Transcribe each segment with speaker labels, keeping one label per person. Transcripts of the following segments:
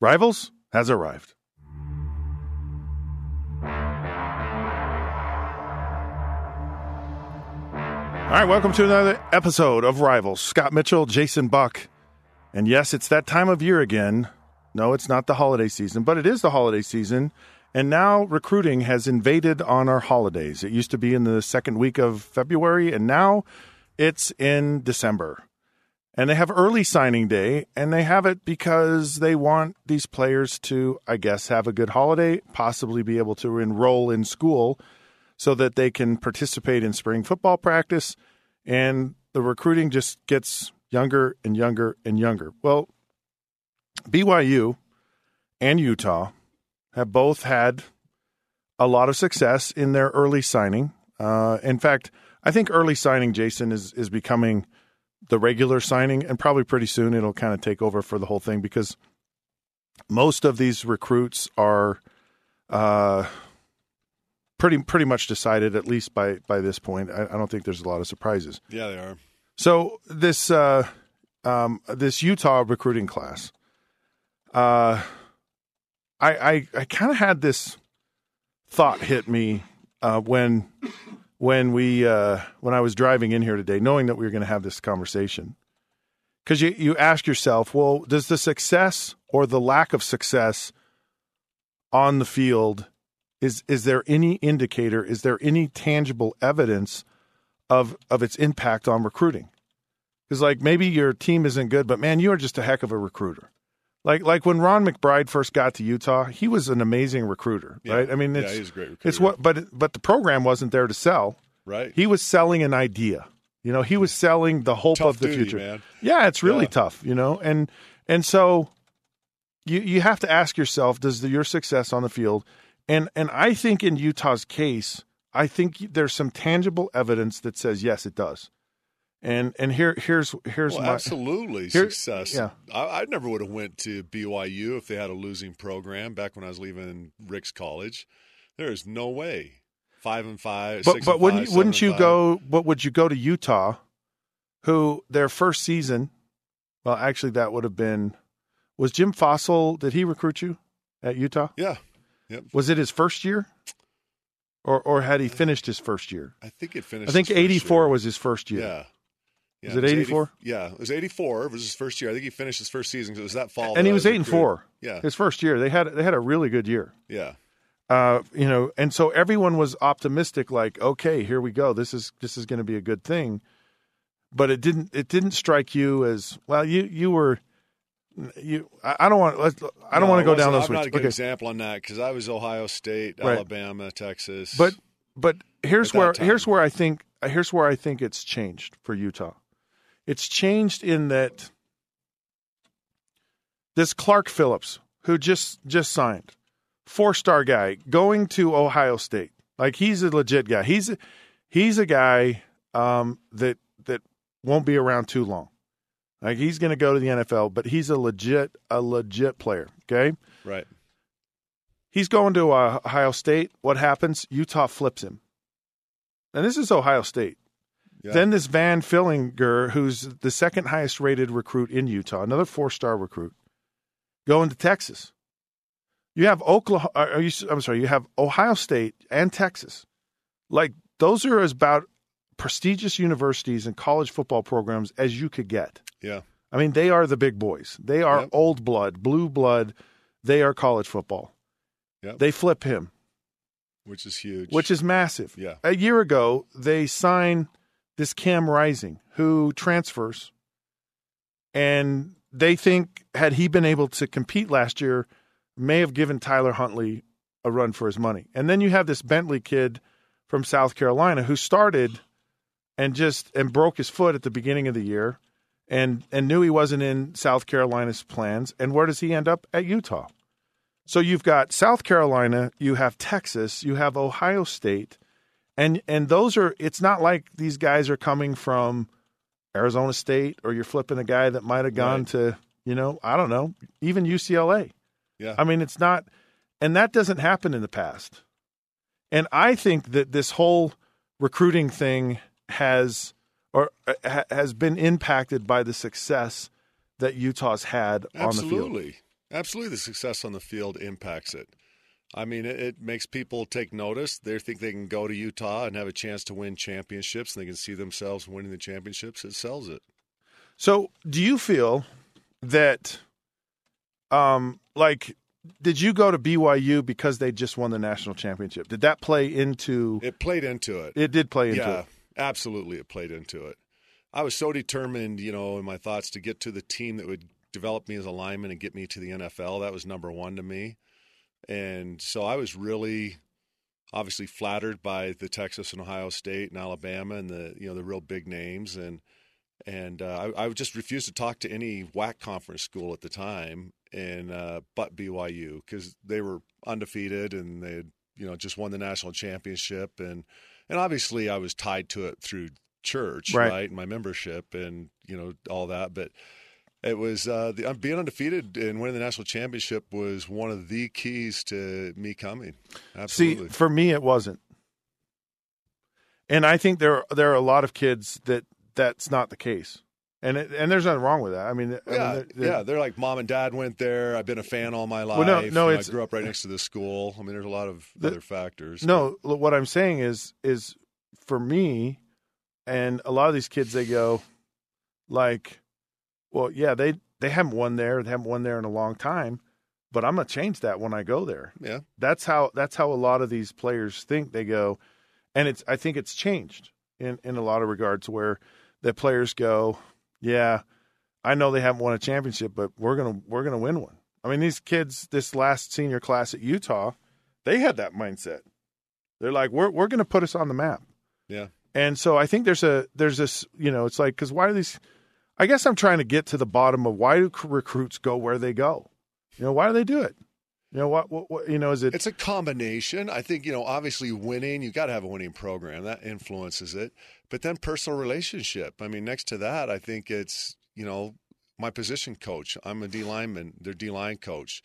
Speaker 1: Rivals has arrived. All right, welcome to another episode of Rivals. Scott Mitchell, Jason Buck. And yes, it's that time of year again. No, it's not the holiday season, but it is the holiday season. And now recruiting has invaded on our holidays. It used to be in the second week of February, and now it's in December. And they have early signing day, and they have it because they want these players to, I guess, have a good holiday, possibly be able to enroll in school so that they can participate in spring football practice. And the recruiting just gets younger and younger and younger. Well, BYU and Utah have both had a lot of success in their early signing. Uh, in fact, I think early signing, Jason, is is becoming the regular signing, and probably pretty soon it'll kind of take over for the whole thing because most of these recruits are uh, pretty pretty much decided at least by by this point. I, I, don't think there's a lot of surprises.
Speaker 2: Yeah, they are.
Speaker 1: So this uh, um, this Utah recruiting class, uh, I I, I kind of had this thought hit me uh, when when we uh, when I was driving in here today, knowing that we were going to have this conversation, because you you ask yourself, well, does the success or the lack of success on the field is is there any indicator? Is there any tangible evidence of of its impact on recruiting? Because like maybe your team isn't good, but man, you are just a heck of a recruiter. Like like when Ron McBride first got to Utah, he was an amazing recruiter,
Speaker 2: Yeah.
Speaker 1: right? I mean, it's
Speaker 2: Yeah, he's a great recruiter.
Speaker 1: it's what, but but the program wasn't there to sell.
Speaker 2: Right.
Speaker 1: He was selling an idea. You know, he was selling the hope
Speaker 2: Tough
Speaker 1: of the
Speaker 2: duty,
Speaker 1: future.
Speaker 2: man.
Speaker 1: Yeah, it's really
Speaker 2: Yeah.
Speaker 1: tough. You know, and and so you you have to ask yourself: Does the, your success on the field? And and I think in Utah's case, I think there's some tangible evidence that says yes, it does. And and here here's here's
Speaker 2: Well,
Speaker 1: my
Speaker 2: absolutely
Speaker 1: here-
Speaker 2: success.
Speaker 1: yeah.
Speaker 2: I, I never would have went to BYU if they had a losing program back when I was leaving Ricks college. There is no way. Five and five.
Speaker 1: But
Speaker 2: six
Speaker 1: but
Speaker 2: and
Speaker 1: wouldn't
Speaker 2: five,
Speaker 1: wouldn't you go? But would you go to Utah, who their first season? Well, actually, that would have been. Was Jim Fassel? Did he recruit you at Utah?
Speaker 2: Yeah. Yep.
Speaker 1: Was it his first year, or or had he uh, finished his first year?
Speaker 2: I think it finished.
Speaker 1: I think eighty four was his first year.
Speaker 2: Yeah. Yeah,
Speaker 1: Was it
Speaker 2: was 80
Speaker 1: 84?
Speaker 2: Yeah, it was 84. It was his first year. I think he finished his first season it was that fall.
Speaker 1: and
Speaker 2: that
Speaker 1: he was eight and four.
Speaker 2: Yeah.
Speaker 1: his first year. They had they had a really good year.
Speaker 2: Yeah.
Speaker 1: Uh, you know, and so everyone was optimistic, like, okay, here we go. This is this is going to be a good thing. But it didn't it didn't strike you as well. You you were you. I don't want. Let's, I don't
Speaker 2: No,
Speaker 1: want to go down those
Speaker 2: I'm not a good
Speaker 1: Okay,
Speaker 2: example on that because I was Ohio State,
Speaker 1: Right.
Speaker 2: Alabama, Texas.
Speaker 1: but but here's where
Speaker 2: time.
Speaker 1: here's where I think here's where I think it's changed for Utah. It's changed in that this Clark Phillips, who just just signed, four star guy, going to Ohio State. Like he's a legit guy. He's a, he's a guy um, that that won't be around too long. Like he's going to go to the NFL, but he's a legit a legit player. Okay,
Speaker 2: right.
Speaker 1: he's going to uh, Ohio State. What happens? Utah flips him, and this is Ohio State.
Speaker 2: Yeah.
Speaker 1: Then this Van Fillinger, who's the second highest rated recruit in Utah, another four star recruit, going to Texas. You have Oklahoma. Uh, are you? I'm sorry. You have Ohio State and Texas. Like those are as about prestigious universities and college football programs as you could get.
Speaker 2: Yeah.
Speaker 1: I mean, they are the big boys. They are
Speaker 2: Yep.
Speaker 1: old blood, blue blood. They are college football.
Speaker 2: Yep.
Speaker 1: They flip him,
Speaker 2: which is huge.
Speaker 1: which is massive.
Speaker 2: Yeah.
Speaker 1: A year ago, they sign this Cam Rising, who transfers, and they think had he been able to compete last year, may have given Tyler Huntley a run for his money. And then you have this Bentley kid from South Carolina who started and just and broke his foot at the beginning of the year and and knew he wasn't in South Carolina's plans. And where does he end up? At Utah. So you've got South Carolina, you have Texas, you have Ohio State, and and those are it's not like these guys are coming from Arizona State or you're flipping a guy that might have gone
Speaker 2: Right.
Speaker 1: to, you know, I don't know, even UCLA.
Speaker 2: yeah.
Speaker 1: I mean, it's not, and that doesn't happen in the past. And I think that this whole recruiting thing has or uh, ha- has been impacted by the success that Utah's had on the field.
Speaker 2: Absolutely. Absolutely. The success on the field impacts it. I mean, it, it makes people take notice. They think they can go to Utah and have a chance to win championships and they can see themselves winning the championships. It sells it.
Speaker 1: So, do you feel that, um, like, did you go to BYU because they just won the national championship? Did that play into?
Speaker 2: It played into it.
Speaker 1: It did play into it.
Speaker 2: yeah,
Speaker 1: it.
Speaker 2: absolutely. It played into it. I was so determined, you know, in my thoughts to get to the team that would develop me as a lineman and get me to the NFL. That was number one to me. And so I was really obviously flattered by the Texas and Ohio State and Alabama and the you know the real big names. And and uh, I, I just refused to talk to any WAC conference school at the time and uh, but BYU because they were undefeated and they had you know just won the national championship. And and obviously I was tied to it through church
Speaker 1: Right.
Speaker 2: right, and my membership and you know all that. But it was uh, the being undefeated and winning the national championship was one of the keys to me coming. Absolutely.
Speaker 1: See, for me, it wasn't. And I think there there are a lot of kids that that's not the case, and it, and there's nothing wrong with that. I mean, I mean,
Speaker 2: yeah,
Speaker 1: they're- they're-
Speaker 2: yeah, they're like mom and dad went there. I've been a fan all my life.
Speaker 1: Well, no, no, it's-
Speaker 2: I grew up right next to the school. I mean, there's a lot of
Speaker 1: The-
Speaker 2: other factors.
Speaker 1: No, look, what I'm saying is is for me, and a lot of these kids they go, like, well, yeah, they they haven't won there, they haven't won there in a long time, but I'm gonna change that when I go there.
Speaker 2: yeah,
Speaker 1: That's how that's how a lot of these players think. They go, and it's I think it's changed in in a lot of regards where the players go, yeah, I know they haven't won a championship, but we're gonna we're gonna win one. I mean, these kids, this last senior class at Utah, they had that mindset. They're like, we're we're gonna put us on the map.
Speaker 2: yeah.
Speaker 1: And so I think there's a there's this you know it's like because why do these? I guess I'm trying to get to the bottom of why do recruits go where they go. You know why do they do it? You know what? what, what you know is it?
Speaker 2: It's a combination. I think you know, obviously, winning. You got to have a winning program that influences it. But then personal relationship. I mean, next to that, I think it's you know my position coach. I'm a D lineman. They're D line coach.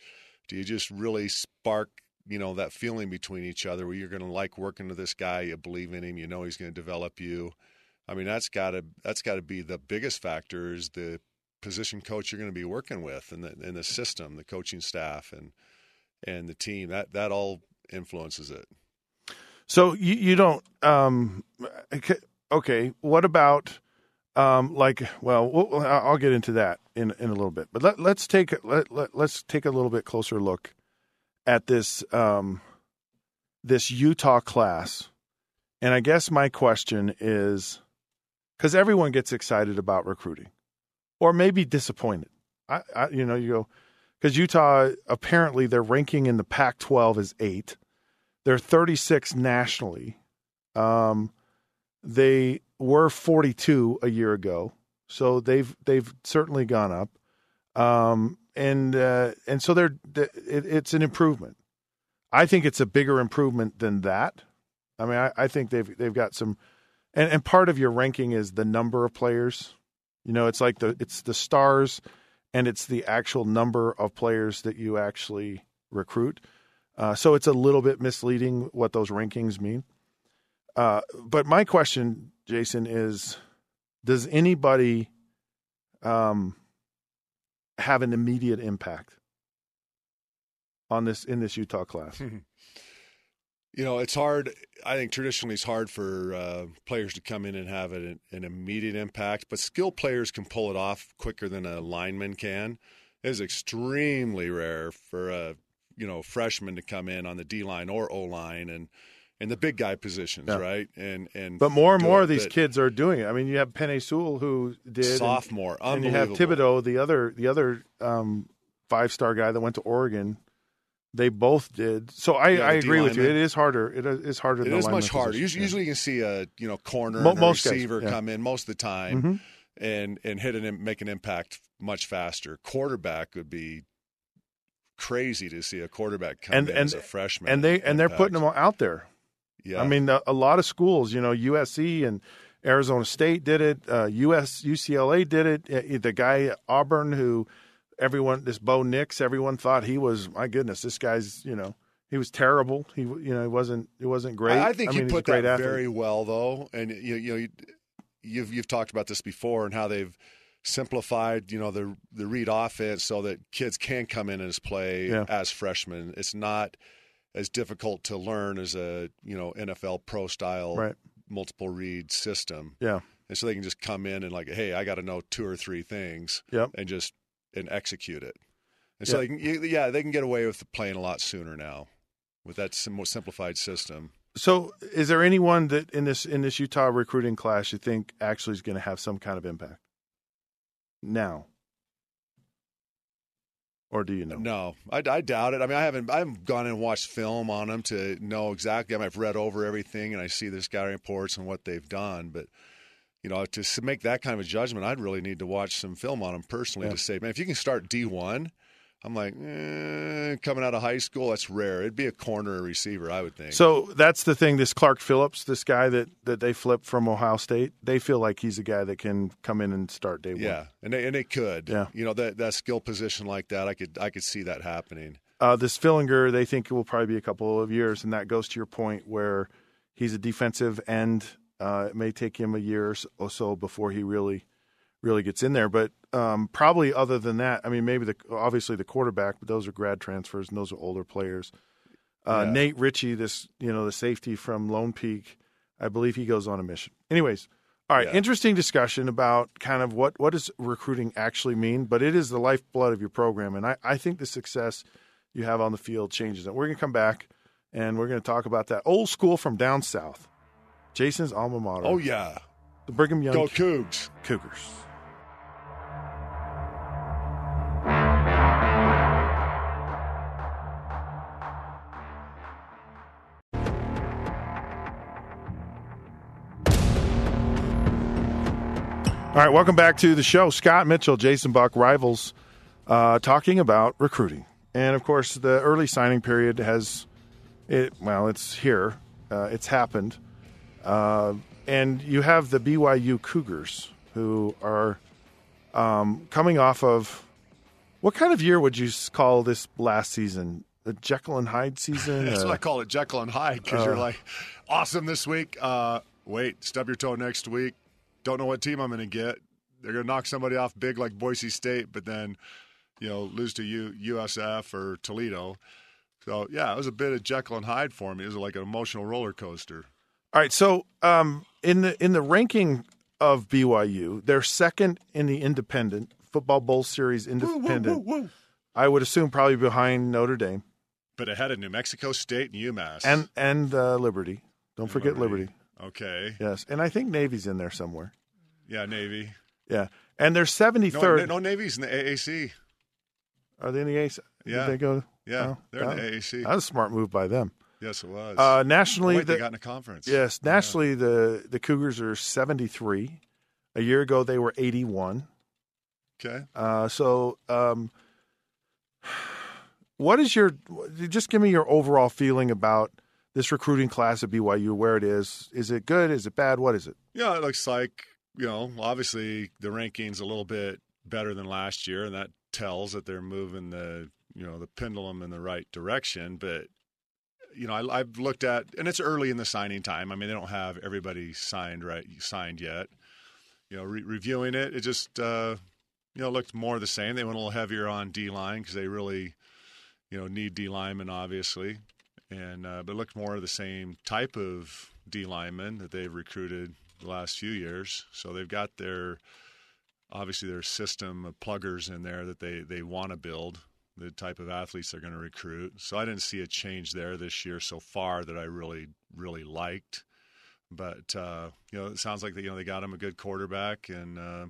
Speaker 2: Do you just really spark you know that feeling between each other where you're going to like working with this guy? You believe in him. You know he's going to develop you. I mean, that's got to that's got to be the biggest factor is the position coach you're going to be working with and the and the system, the coaching staff, and and the team. That that all influences it.
Speaker 1: So you you don't um okay, what about um like well we'll I'll get into that in in a little bit but let let's take let, let let's take a little bit closer look at this um this Utah class and I guess my question is cuz everyone gets excited about recruiting or maybe disappointed I, I you know you go cuz Utah apparently their ranking in the Pac-12 is 8 they're 36 nationally. Um, they were 42 a year ago, so they've they've certainly gone up. Um, and uh, and so they're it, it's an improvement. I think it's a bigger improvement than that. I mean, I, I think they've they've got some, and, and part of your ranking is the number of players. You know, it's like the it's the stars, and it's the actual number of players that you actually recruit. Uh, so it's a little bit misleading what those rankings mean. Uh, but my question, Jason, is: Does anybody um, have an immediate impact on this in this Utah class?
Speaker 2: You know, it's hard. I think traditionally it's hard for uh, players to come in and have an, an immediate impact, but skill players can pull it off quicker than a lineman can. It is extremely rare for a you know freshman to come in on the D line or O line and and the big guy positions,
Speaker 1: Yeah.
Speaker 2: right? And and
Speaker 1: But more and more of these kids are doing it. I mean, you have Penei Sewell who did and-
Speaker 2: sophomore,
Speaker 1: and, you have. Thibodeaux, the other the other um, five star guy that went to Oregon. They both did. So I,
Speaker 2: Yeah,
Speaker 1: I agree with you. It is harder. It is harder.
Speaker 2: It
Speaker 1: than the
Speaker 2: is much harder.
Speaker 1: position.
Speaker 2: Usually,
Speaker 1: Yeah.
Speaker 2: you can see a you know corner
Speaker 1: Mo- most guys,
Speaker 2: receiver
Speaker 1: yeah.
Speaker 2: come in most of the time
Speaker 1: Mhm.
Speaker 2: and and hit and make an impact much faster. Quarterback would be crazy to see a quarterback come
Speaker 1: And-
Speaker 2: in
Speaker 1: and-
Speaker 2: as a freshman,
Speaker 1: and they and they're putting them out there.
Speaker 2: Yeah,
Speaker 1: I mean, a, a lot of schools, you know, USC and Arizona State did it. Uh, US UCLA did it. Uh, The guy at Auburn, who everyone, this Bo Nix, everyone thought he was. My goodness, this guy's, you know, he was terrible. He, you know, he wasn't. He wasn't great.
Speaker 2: I, I think
Speaker 1: mean,
Speaker 2: you put that
Speaker 1: athlete.
Speaker 2: very well though, and you you know you, you've you've talked about this before and how they've simplified you know the the read offense so that kids can come in and play
Speaker 1: Yeah.
Speaker 2: as freshmen. It's not as difficult to learn as a you know NFL pro style
Speaker 1: Right.
Speaker 2: multiple read system.
Speaker 1: Yeah.
Speaker 2: and so they can just come in and like, hey, I got to know two or three things,
Speaker 1: Yep.
Speaker 2: and just and execute it. And so
Speaker 1: Yeah.
Speaker 2: they can, yeah, they can get away with playing a lot sooner now with that more simplified system.
Speaker 1: So, is there anyone that in this in this Utah recruiting class you think actually is going to have some kind of impact now, or do you know?
Speaker 2: No, I, I doubt it. I mean, I haven't I haven't gone and watched film on them to know exactly. I mean, I've read over everything and I see the scouting reports and what they've done, but you know, to make that kind of a judgment, I'd really need to watch some film on them personally
Speaker 1: Yeah.
Speaker 2: to say, man, if you can start D one, I'm like, eh, coming out of high school, that's rare. It'd be a corner receiver, I would think.
Speaker 1: So that's the thing. This Clark Phillips, this guy that that they flipped from Ohio State, they feel like he's a guy that can come in and start day one.
Speaker 2: yeah, and they and they could,
Speaker 1: Yeah.
Speaker 2: you know, that that skill position like that, I could I could see that happening.
Speaker 1: Uh, this Fillinger, they think it will probably be a couple of years, and that goes to your point where he's a defensive end. Uh, it may take him a year or so- before he really, really gets in there. But um, probably other than that, I mean, maybe the obviously the quarterback, but those are grad transfers and those are older players. Uh,
Speaker 2: Yeah.
Speaker 1: Nate Ritchie, this you know the safety from Lone Peak, I believe he goes on a mission. Anyways, all right,
Speaker 2: Yeah.
Speaker 1: interesting discussion about kind of what what does recruiting actually mean, but it is the lifeblood of your program, and I, I think the success you have on the field changes it. We're going to come back and we're going to talk about that old school from down south, Jason's alma mater.
Speaker 2: Oh yeah,
Speaker 1: the Brigham Young
Speaker 2: go Cougs!
Speaker 1: Cougars. All right, welcome back to the show. Scott Mitchell, Jason Buck, rivals, uh, talking about recruiting, and of course, the early signing period has it. Well, it's here. Uh, it's happened, uh, and you have the BYU Cougars who are um, coming off of what kind of year would you call this last season? The Jekyll and Hyde season?
Speaker 2: That's
Speaker 1: Uh,
Speaker 2: what I call it, Jekyll and Hyde, because you're
Speaker 1: Uh.
Speaker 2: like, awesome this week. Uh, wait, stub your toe next week. Don't know what team I'm going to get. They're going to knock somebody off big like Boise State, but then, you know, lose to U- USF or Toledo. So yeah, it was a bit of Jekyll and Hyde for me. It was like an emotional roller coaster.
Speaker 1: All right, so um, in the in the ranking of BYU, they're second in the Independent Football Bowl Series Independent. I would assume probably behind Notre Dame
Speaker 2: But ahead of New Mexico State and UMass.
Speaker 1: and and uh, Liberty. Don't forget Liberty.
Speaker 2: Okay.
Speaker 1: Yes, and I think Navy's in there somewhere.
Speaker 2: Yeah, Navy.
Speaker 1: Yeah, and they're seventy
Speaker 2: No,
Speaker 1: third.
Speaker 2: no Navy's in the AAC.
Speaker 1: Are they in the AAC?
Speaker 2: Yeah.
Speaker 1: Did they go?
Speaker 2: Yeah,
Speaker 1: Oh,
Speaker 2: they're in the AAC.
Speaker 1: That's a smart move by them.
Speaker 2: Yes, it was.
Speaker 1: Uh,
Speaker 2: Oh,
Speaker 1: nationally,
Speaker 2: wait, they got in a conference.
Speaker 1: Yes, nationally the the Cougars are 73. A year ago they were 81.
Speaker 2: Okay.
Speaker 1: Uh, so um, what is your just give me your overall feeling about this recruiting class at BYU where it is. Is it good? Is it bad? What is it?
Speaker 2: Yeah, it looks like, you know, obviously the ranking's a little bit better than last year, and that tells that they're moving the, you know, the pendulum in the right direction. But, you know, I, I've looked at, and it's early in the signing time. I mean, they don't have everybody signed right signed yet. You know, re- reviewing it, it just, uh, you know, looked more the same. They went a little heavier on D line because they really, you know, need D linemen, obviously. and uh, but looked more of the same type of D lineman that they've recruited the last few years. So they've got their obviously their system of pluggers in there that they they want to build the type of athletes they're going to recruit. So I didn't see a change there this year so far that I really really liked. But uh, you know, it sounds like they, you know they got him a good quarterback and uh,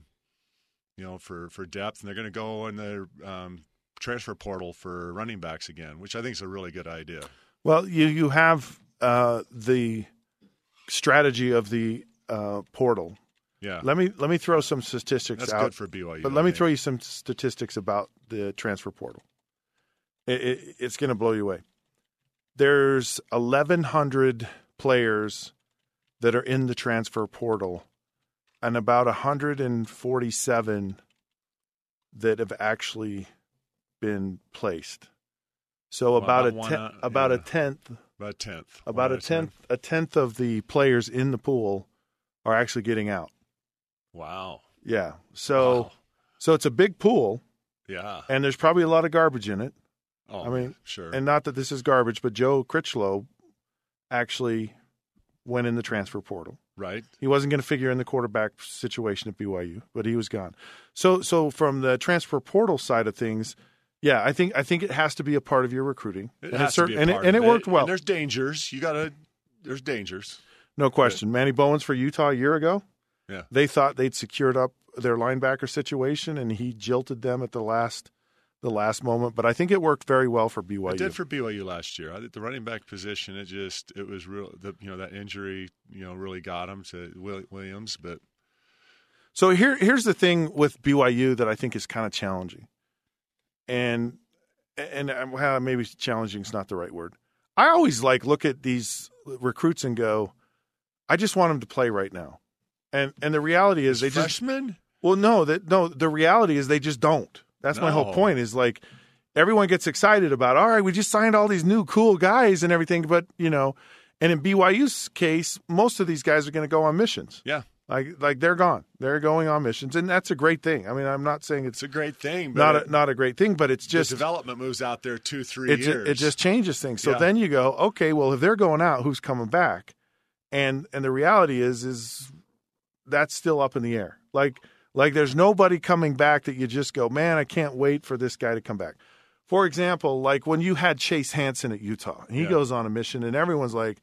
Speaker 2: you know for for depth, and they're going to go in the um, transfer portal for running backs again, which I think is a really good idea.
Speaker 1: Well, you you have uh, the strategy of the uh, portal.
Speaker 2: Yeah,
Speaker 1: Let me let me throw some statistics
Speaker 2: that's
Speaker 1: out.
Speaker 2: good for BYU.
Speaker 1: But let me throw you some statistics about the transfer portal. It, it, it's going to blow you away. There's 1,100 players that are in the transfer portal, and about 147 that have actually been placed. So
Speaker 2: Well,
Speaker 1: about,
Speaker 2: about
Speaker 1: a
Speaker 2: one,
Speaker 1: ten,
Speaker 2: uh,
Speaker 1: about
Speaker 2: yeah.
Speaker 1: a tenth,
Speaker 2: about a tenth,
Speaker 1: about a
Speaker 2: out of 10.
Speaker 1: tenth, a tenth of the players in the pool are actually getting out.
Speaker 2: Wow.
Speaker 1: Yeah. So
Speaker 2: Wow.
Speaker 1: so it's a big pool
Speaker 2: Yeah.
Speaker 1: and there's probably a lot of garbage in it.
Speaker 2: Oh,
Speaker 1: I mean,
Speaker 2: sure.
Speaker 1: And not that this is garbage, but Joe Critchlow actually went in the transfer portal.
Speaker 2: right.
Speaker 1: He wasn't going to figure in the quarterback situation at BYU, but he was gone. So so from the transfer portal side of things, yeah, I think I think it has to be a part of your recruiting.
Speaker 2: It
Speaker 1: and
Speaker 2: has
Speaker 1: cer-
Speaker 2: to be a
Speaker 1: and it, and it worked well.
Speaker 2: And there's dangers. You got to. There's dangers.
Speaker 1: No question. Manny Bowens for Utah a year ago.
Speaker 2: Yeah.
Speaker 1: They thought they'd secured up their linebacker situation, and he jilted them at the last the last moment. But I think it worked very well for BYU.
Speaker 2: It did for BYU last year. I the running back position, it just it was real. The, you know that injury, you know, really got him to Williams. But
Speaker 1: So here, here's the thing with BYU that I think is kind of challenging, and and well, maybe challenging is not the right word. I always like look at these recruits and go, I just want them to play right now, and and the reality is they just
Speaker 2: freshmen,
Speaker 1: well no that no the reality is they just don't. That's my whole point. Is like everyone gets excited about all right, we just signed all these new cool guys and everything, but you know, and in BYU's case, most of these guys are going to go on missions.
Speaker 2: yeah,
Speaker 1: Like like they're gone. They're going on missions, and that's a great thing. I mean, I'm not saying it's
Speaker 2: it's a great thing. But
Speaker 1: not
Speaker 2: it-
Speaker 1: a, not a great thing, but it's just
Speaker 2: development moves out there two, three
Speaker 1: it, ju-
Speaker 2: years.
Speaker 1: it just changes things. So
Speaker 2: Yeah.
Speaker 1: then you go, okay, well, if they're going out, who's coming back? And and the reality is is that's still up in the air. Like like there's nobody coming back that you just go, man, I can't wait for this guy to come back. For example, like when you had Chase Hansen at Utah, and he
Speaker 2: Yeah.
Speaker 1: goes on a mission, and everyone's like,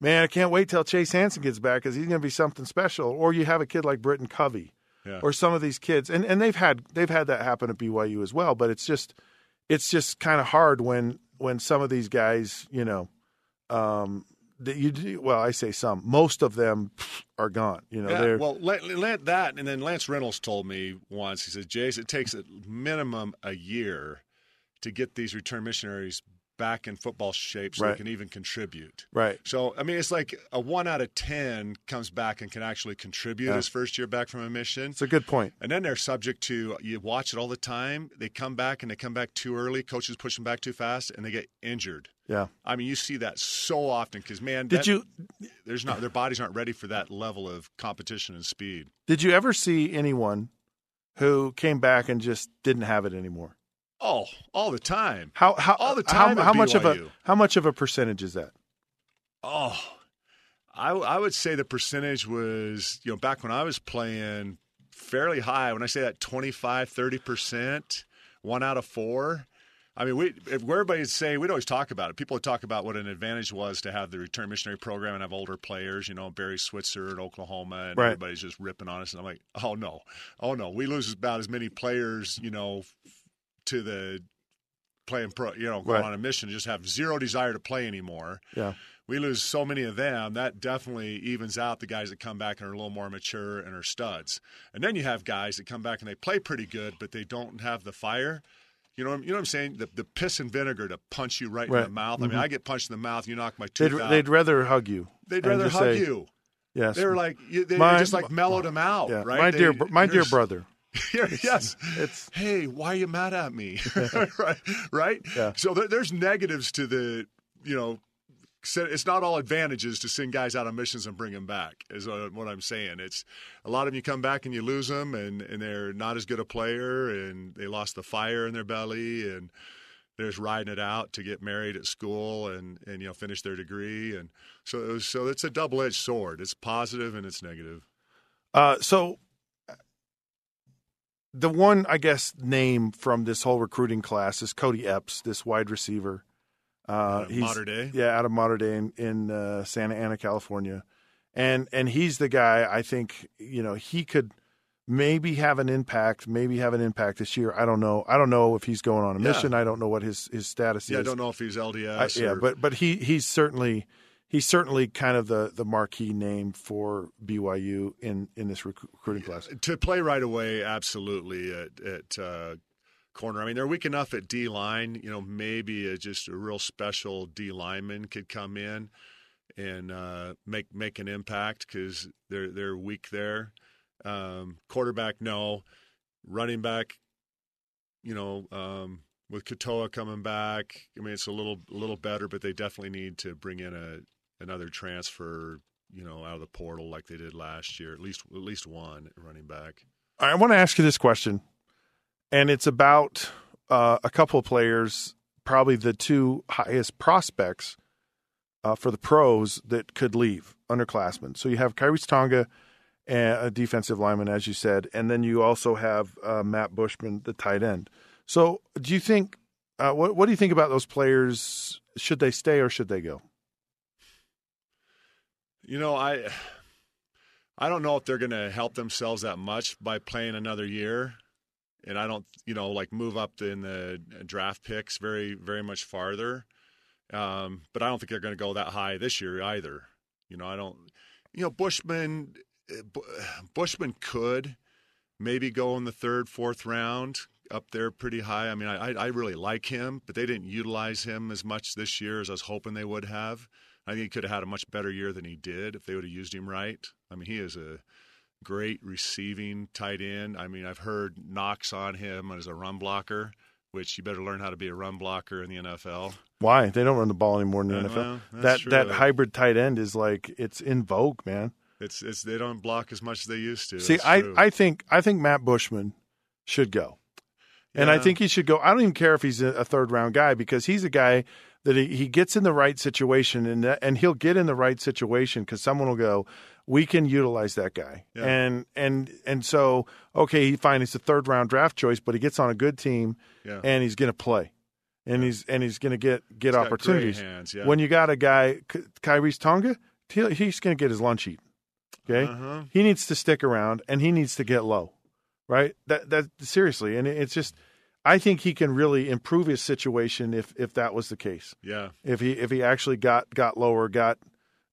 Speaker 1: man, I can't wait till Chase Hansen gets back because he's going to be something special. Or you have a kid like Britton Covey
Speaker 2: yeah.
Speaker 1: or some of these kids and, and they've had they've had that happen at BYU as well but it's just it's just kind of hard when when some of these guys you know um that you do- well I say some most of them are gone you know
Speaker 2: Yeah,
Speaker 1: they're
Speaker 2: well, let, let that, and then Lance Reynolds told me once. He said, "Jace, it takes a minimum a year to get these return missionaries back in football shape, so
Speaker 1: Right.
Speaker 2: they can even contribute."
Speaker 1: right
Speaker 2: So, I mean, it's like a one out of ten comes back and can actually contribute
Speaker 1: Yeah.
Speaker 2: his first year back from a mission.
Speaker 1: it's a good point.
Speaker 2: And then they're subject to you watch it all the time. They come back and they come back too early. Coaches push them back too fast, and they get injured.
Speaker 1: yeah
Speaker 2: I mean, you see that so often because man,
Speaker 1: did
Speaker 2: that-
Speaker 1: you
Speaker 2: There's not their bodies aren't ready for that level of competition and speed.
Speaker 1: did you ever see anyone who came back and just didn't have it anymore
Speaker 2: Oh, all the time.
Speaker 1: how how
Speaker 2: All the time at
Speaker 1: how much of a how much of a percentage is that
Speaker 2: Oh, I, I would say the percentage was, you know, back when I was playing fairly high. When I say that 25, 30%, one out of four. I mean, we if everybody'd say we'd always talk about it. People would talk about what an advantage was to have the return missionary program and have older players. You know, Barry Switzer at Oklahoma, and
Speaker 1: Right.
Speaker 2: everybody's just ripping on us. And I'm like, oh no, oh no, we lose about as many players, you know, to the playing pro, you know, going
Speaker 1: Right.
Speaker 2: on a mission, just have zero desire to play anymore
Speaker 1: yeah
Speaker 2: we lose so many of them that definitely evens out the guys that come back and are a little more mature and are studs and then you have guys that come back and they play pretty good but they don't have the fire you know, what I'm- you know what I'm saying? The, the piss and vinegar to punch you right, in the mouth. I mean,
Speaker 1: Mhm.
Speaker 2: I get punched in the mouth. You knock my
Speaker 1: they'd,
Speaker 2: out.
Speaker 1: they'd rather hug you
Speaker 2: They'd rather hug
Speaker 1: say,
Speaker 2: you.
Speaker 1: yes
Speaker 2: They were like, you, they
Speaker 1: My-
Speaker 2: just like mellowed him out,
Speaker 1: yeah
Speaker 2: right?
Speaker 1: my
Speaker 2: They-
Speaker 1: dear my dear brother
Speaker 2: yes.
Speaker 1: it's
Speaker 2: Hey, why are you mad at me? right, right.
Speaker 1: Yeah.
Speaker 2: So there, there's negatives to the, you know, it's not all advantages to send guys out on missions and bring them back. Is what I'm saying. It's a lot of them you come back and you lose them, and and they're not as good a player, and they lost the fire in their belly, and they're just riding it out to get married at school and and you know finish their degree and so it was, so it's a double edged sword. It's positive and it's negative.
Speaker 1: Uh, so the one, I guess, name from this whole recruiting class is Cody Epps, this wide receiver. Uh,
Speaker 2: Mater Dei?
Speaker 1: yeah, out of Mater Dei in, in uh, Santa Ana, California, and and he's the guy. I think you know he could maybe have an impact, maybe have an impact this year. I don't know. I don't know if he's going on a
Speaker 2: Yeah.
Speaker 1: mission. I don't know what his his status is
Speaker 2: Yeah, I don't know if he's
Speaker 1: I-
Speaker 2: LDS.
Speaker 1: yeah, but but he he's certainly he's certainly kind of the the marquee name for BYU in in this recruiting class.
Speaker 2: to play right away, absolutely at at uh, corner. I mean, they're weak enough at D line. You know, maybe a, just a real special D lineman could come in and uh, make make an impact because they're they're weak there. Um, quarterback, no. Running back, you know, um, with Katoa coming back, I mean, it's a little a little better, but they definitely need to bring in a another transfer. You know, out of the portal like they did last year. At least at least one running back.
Speaker 1: I want to ask you this question, and it's about uh, a couple of players, probably the two highest prospects uh, for the pros that could leave underclassmen. So you have Khyiris Tonga, a defensive lineman, as you said, and then you also have uh, Matt Bushman, the tight end. So do you think? Uh, what What do you think about those players? Should they stay or should they go?
Speaker 2: You know, I I don't know if they're going to help themselves that much by playing another year, and I don't, you know, like move up in the draft picks very very much farther. Um, but I don't think they're going to go that high this year either. You know, I don't. You know, Bushman uh, Bushman could maybe go in the third, fourth round up there pretty high. I mean, I I really like him, but they didn't utilize him as much this year as I was hoping they would have. I think he could have had a much better year than he did if they would have used him right. I mean, he is a great receiving tight end. I mean, I've heard knocks on him as a run blocker, which you better learn how to be a run blocker in the NFL.
Speaker 1: Why they don't run the ball anymore in the
Speaker 2: Uh,
Speaker 1: NFL?
Speaker 2: well,
Speaker 1: that
Speaker 2: true.
Speaker 1: that hybrid tight end is like it's in vogue, man.
Speaker 2: It's it's they don't block as much as they used to.
Speaker 1: See,
Speaker 2: That's
Speaker 1: I,
Speaker 2: true.
Speaker 1: I think I think Matt Bushman should go, and I think he should go. I don't even care if he's a third round guy because he's a guy that he, he gets in the right situation and and he'll get in the right situation because someone will go, we can utilize that guy,
Speaker 2: Yeah.
Speaker 1: and and and so okay, he fine, he's a third round draft choice, but he gets on a good team
Speaker 2: Yeah.
Speaker 1: and he's going to play. And he's and he's going to get get
Speaker 2: He's
Speaker 1: opportunities.
Speaker 2: hands, yeah.
Speaker 1: When you got a guy, Ky- Khyiris Tonga, he's going to get his lunch eaten. Okay,
Speaker 2: Uh-huh.
Speaker 1: he needs to stick around and he needs to get low, right? That that seriously, and it's just, I think he can really improve his situation if if that was the case.
Speaker 2: Yeah.
Speaker 1: If he if he actually got got lower, got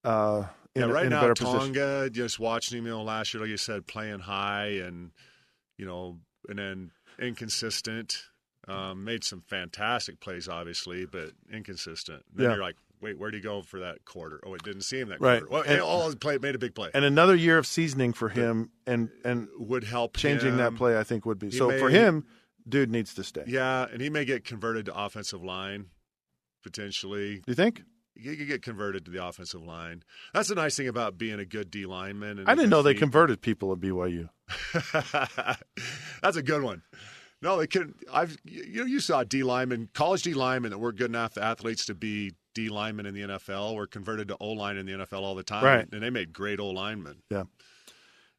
Speaker 1: uh, in,
Speaker 2: yeah,
Speaker 1: a,
Speaker 2: right
Speaker 1: in a
Speaker 2: now,
Speaker 1: better position.
Speaker 2: Tonga, just watching him, you know, last year, like you said, playing high and, you know, and then inconsistent. Um, made some fantastic plays, obviously, but inconsistent. Then
Speaker 1: Yeah.
Speaker 2: you're like, wait, where'd he go for that quarter? Oh, it didn't see him that
Speaker 1: Right.
Speaker 2: quarter. Well,
Speaker 1: And-
Speaker 2: all play made a big play.
Speaker 1: And another year of seasoning for him, and and
Speaker 2: would help
Speaker 1: changing that play, I think would be
Speaker 2: He
Speaker 1: so for him. Dude needs to stay.
Speaker 2: Yeah, and he may get converted to offensive line potentially.
Speaker 1: Do you think?
Speaker 2: He could get converted to the offensive line. That's the nice thing about being a good D lineman. and
Speaker 1: I didn't know they
Speaker 2: feet.
Speaker 1: converted people at BYU.
Speaker 2: That's a good one. No, they can. I've you know you saw D linemen, college D linemen that were good enough athletes to be D linemen in the NFL were converted to O line in the NFL all the time,
Speaker 1: Right.
Speaker 2: And they made great O linemen.
Speaker 1: Yeah.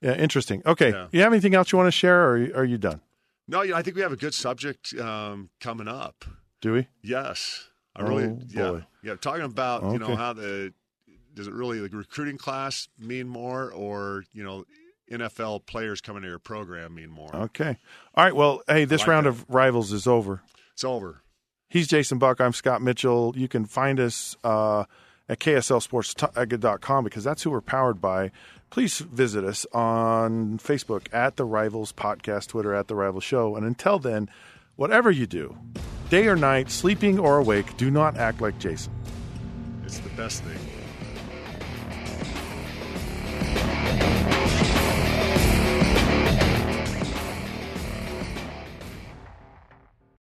Speaker 1: Yeah, interesting. Okay.
Speaker 2: Yeah.
Speaker 1: You have anything else you want to share, or are you done?
Speaker 2: No, yeah, I think we have a good subject um, coming up.
Speaker 1: Do we?
Speaker 2: Yes, I really.
Speaker 1: Oh,
Speaker 2: yeah,
Speaker 1: boy.
Speaker 2: yeah. Talking about you know how the does it really the recruiting class mean more, or you know NFL players coming to your program mean more?
Speaker 1: Okay. All right. Well, hey, this
Speaker 2: like
Speaker 1: round
Speaker 2: that.
Speaker 1: of rivals is over.
Speaker 2: It's over.
Speaker 1: He's Jason Buck. I'm Scott Mitchell. You can find us uh, at KSLSports.com because that's who we're powered by. Please visit us on Facebook at The Rivals Podcast, Twitter at The Rivals Show. And until then, whatever you do, day or night, sleeping or awake, do not act like Jason.
Speaker 2: It's the best thing.